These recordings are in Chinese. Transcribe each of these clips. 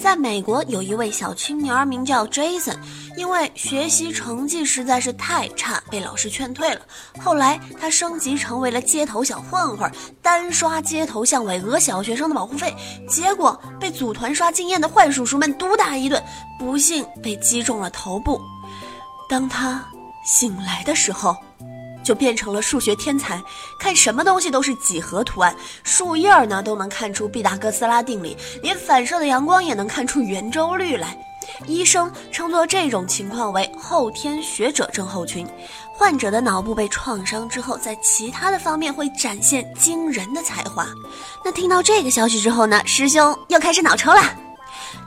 在美国，有一位小青年名叫 Jason，因为学习成绩实在是太差，被老师劝退了。后来，他升级成为了街头小混混，单刷街头巷尾，讹小学生的保护费，结果被组团刷经验的坏叔叔们毒打一顿，不幸被击中了头部。当他醒来的时候。就变成了数学天才，看什么东西都是几何图案，树叶儿呢都能看出毕达哥斯拉定理，连反射的阳光也能看出圆周率来。医生称作这种情况为后天学者症候群。患者的脑部被创伤之后，在其他的方面会展现惊人的才华。那听到这个消息之后呢，师兄又开始脑抽了。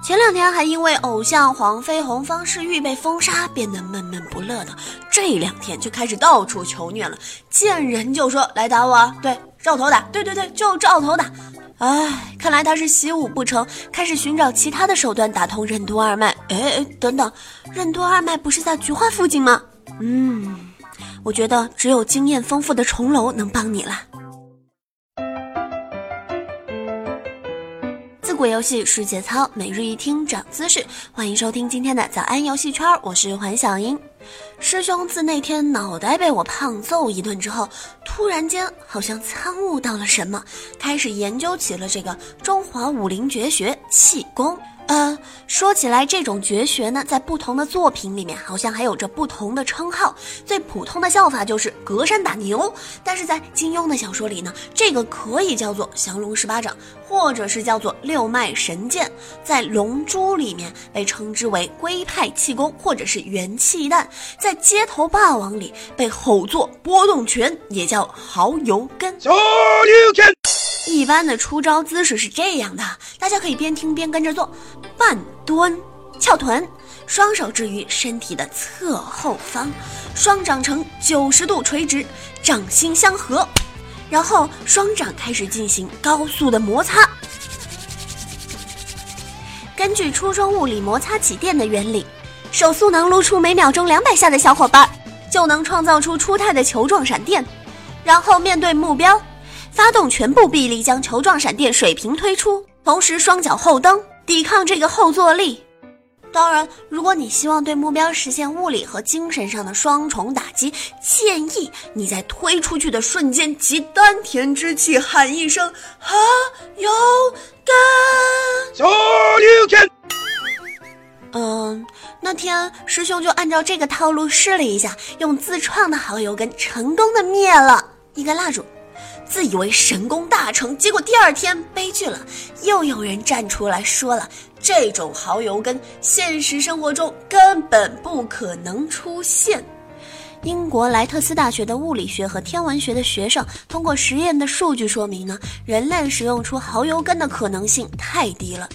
前两天还因为偶像黄飞鸿、方世玉被封杀，变得闷闷不乐的，这两天就开始到处求虐了，见人就说来打我，对，照头打，对对对，就照头打。哎，看来他是习武不成，开始寻找其他的手段打通任督二脉。哎哎，等等，任督二脉不是在菊花附近吗？嗯，我觉得只有经验丰富的重楼能帮你了自古游戏是节操，每日一听长姿势。欢迎收听今天的早安游戏圈，我是环小英。师兄自那天脑袋被我胖揍一顿之后，突然间好像参悟到了什么，开始研究起了这个中华武林绝学气功。呃，说起来，这种绝学呢，在不同的作品里面，好像还有着不同的称号。最普通的叫法就是隔山打牛，但是在金庸的小说里呢，这个可以叫做降龙十八掌，或者是叫做六脉神剑。在龙珠里面被称之为龟派气功，或者是元气弹。在街头霸王里被吼作波动拳，也叫蚝油根。一般的出招姿势是这样的，大家可以边听边跟着做：半蹲，翘臀，双手置于身体的侧后方，双掌呈九十度垂直，掌心相合，然后双掌开始进行高速的摩擦。根据初中物理摩擦起电的原理，手速能撸出每秒钟两百下的小伙伴，就能创造出初态的球状闪电，然后面对目标。发动全部臂力，将球状闪电水平推出，同时双脚后蹬，抵抗这个后坐力。当然，如果你希望对目标实现物理和精神上的双重打击，建议你在推出去的瞬间，集丹田之气，喊一声“哈油根”。所有天。嗯，那天师兄就按照这个套路试了一下，用自创的蚝油根成功的灭了一根蜡烛。自以为神功大成，结果第二天悲剧了，又有人站出来说了，这种蚝油根现实生活中根本不可能出现。英国莱特斯大学的物理学和天文学的学生通过实验的数据说明呢，人类使用出蚝油根的可能性太低了。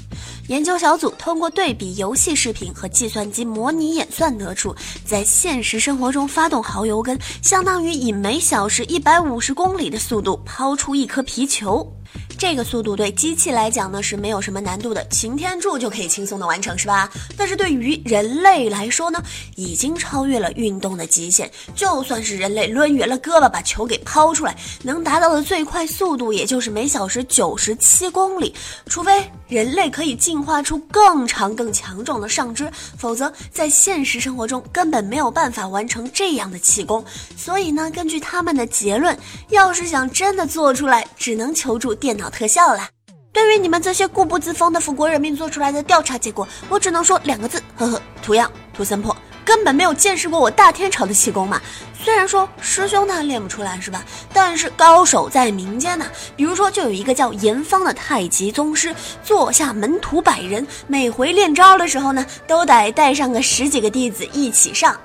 研究小组通过对比游戏视频和计算机模拟演算得出，在现实生活中发动蚝油根，相当于以每小时一百五十公里的速度抛出一颗皮球。这个速度对机器来讲呢是没有什么难度的，擎天柱就可以轻松的完成，是吧？但是对于人类来说呢，已经超越了运动的极限。就算是人类抡圆了胳膊把球给抛出来，能达到的最快速度也就是每小时九十七公里。除非人类可以进化出更长更强壮的上肢，否则在现实生活中根本没有办法完成这样的气功。所以呢，根据他们的结论，要是想真的做出来，只能求助电脑。特效了。对于你们这些固步自封的富国人民做出来的调查结果，我只能说两个字：呵呵，图样图森破，根本没有见识过我大天朝的气功嘛。虽然说师兄他练不出来是吧？但是高手在民间呐。比如说，就有一个叫严方的太极宗师，座下门徒百人，每回练招的时候呢，都得带上个十几个弟子一起上。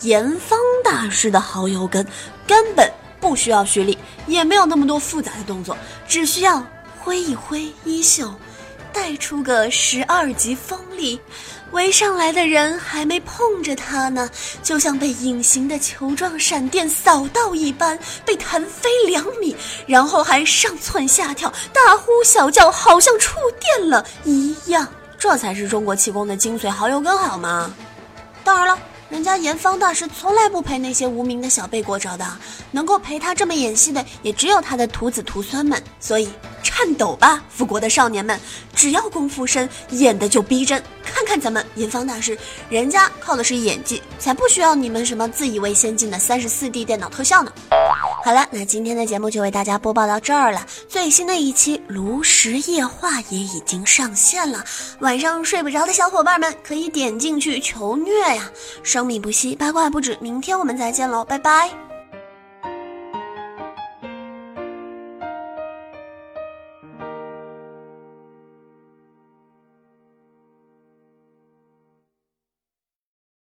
严方大师的蚝油根，根本。不需要蓄力，也没有那么多复杂的动作，只需要挥一挥衣袖，带出个十二级风力，围上来的人还没碰着他呢，就像被隐形的球状闪电扫到一般，被弹飞两米，然后还上蹿下跳，大呼小叫，好像触电了一样。这才是中国气功的精髓，蚝油根好吗？当然了。人家严方大师从来不陪那些无名的小辈过招的，能够陪他这么演戏的，也只有他的徒子徒孙们。所以，颤抖吧，富国的少年们，只要功夫深，演的就逼真。看看咱们银方大师，人家靠的是演技，才不需要你们什么自以为先进的三十四 D 电脑特效呢。好了，那今天的节目就为大家播报到这儿了。最新的一期《炉石夜话》也已经上线了，晚上睡不着的小伙伴们可以点进去求虐呀！生米不息，八卦不止，明天我们再见喽，拜拜。